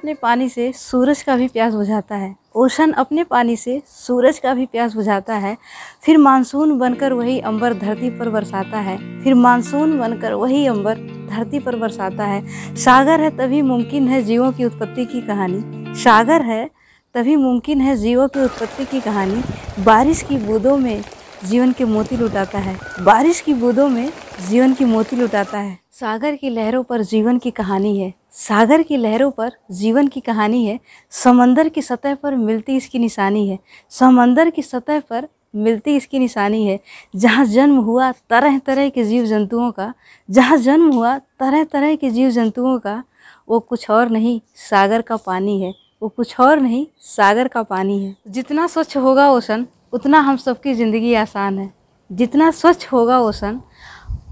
अपने पानी से सूरज का भी प्यास बुझाता है। ओशन अपने पानी से सूरज का भी प्यास बुझाता है। फिर मानसून बनकर वही अंबर धरती पर बरसाता है। फिर मानसून बनकर वही अंबर धरती पर बरसाता है। सागर है तभी मुमकिन है जीवों की उत्पत्ति की कहानी। सागर है तभी मुमकिन है जीवों की उत्पत्ति की कहानी। बारिश की बूंदों में जीवन के मोती लुटाता है। बारिश की बूंदों में जीवन की मोती लुटाता है। सागर की लहरों पर जीवन की कहानी है। सागर की लहरों पर जीवन की कहानी है। समंदर की सतह पर मिलती इसकी निशानी है। समंदर की सतह पर मिलती इसकी निशानी है। जहाँ जन्म हुआ तरह तरह के जीव जंतुओं का, जहाँ जन्म हुआ तरह तरह के जीव जंतुओं का, वो कुछ और नहीं, सागर का पानी है। वो कुछ और नहीं, सागर का पानी है। जितना स्वच्छ होगा ओशन उतना हम सबकी ज़िंदगी आसान है। जितना स्वच्छ होगा ओशन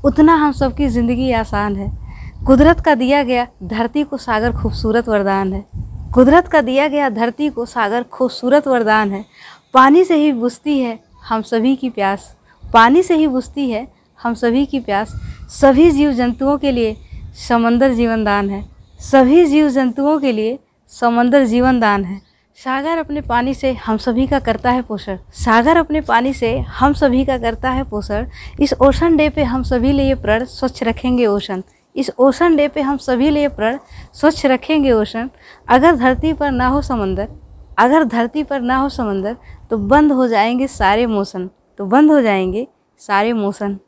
उतना हम सबकी ज़िंदगी आसान है। कुदरत का दिया गया धरती को सागर खूबसूरत वरदान है। कुदरत का दिया गया धरती को सागर खूबसूरत वरदान है। पानी से ही बुझती है हम सभी की प्यास। पानी से ही बुझती है हम सभी की प्यास। सभी जीव जंतुओं के लिए समंदर जीवन दान है। सभी जीव जंतुओं के लिए समंदर जीवन दान है। सागर अपने पानी से हम सभी का करता है पोषण। सागर अपने पानी से हम सभी का करता है पोषण। इस ओशन डे पे हम सभी लिए प्रण स्वच्छ रखेंगे ओशन। इस ओशन डे पे हम सभी लिए प्रण स्वच्छ रखेंगे ओशन। अगर धरती पर ना हो समंदर, अगर धरती पर ना हो समंदर तो बंद हो जाएँगे सारे मौसम तो बंद हो जाएँगे सारे मौसम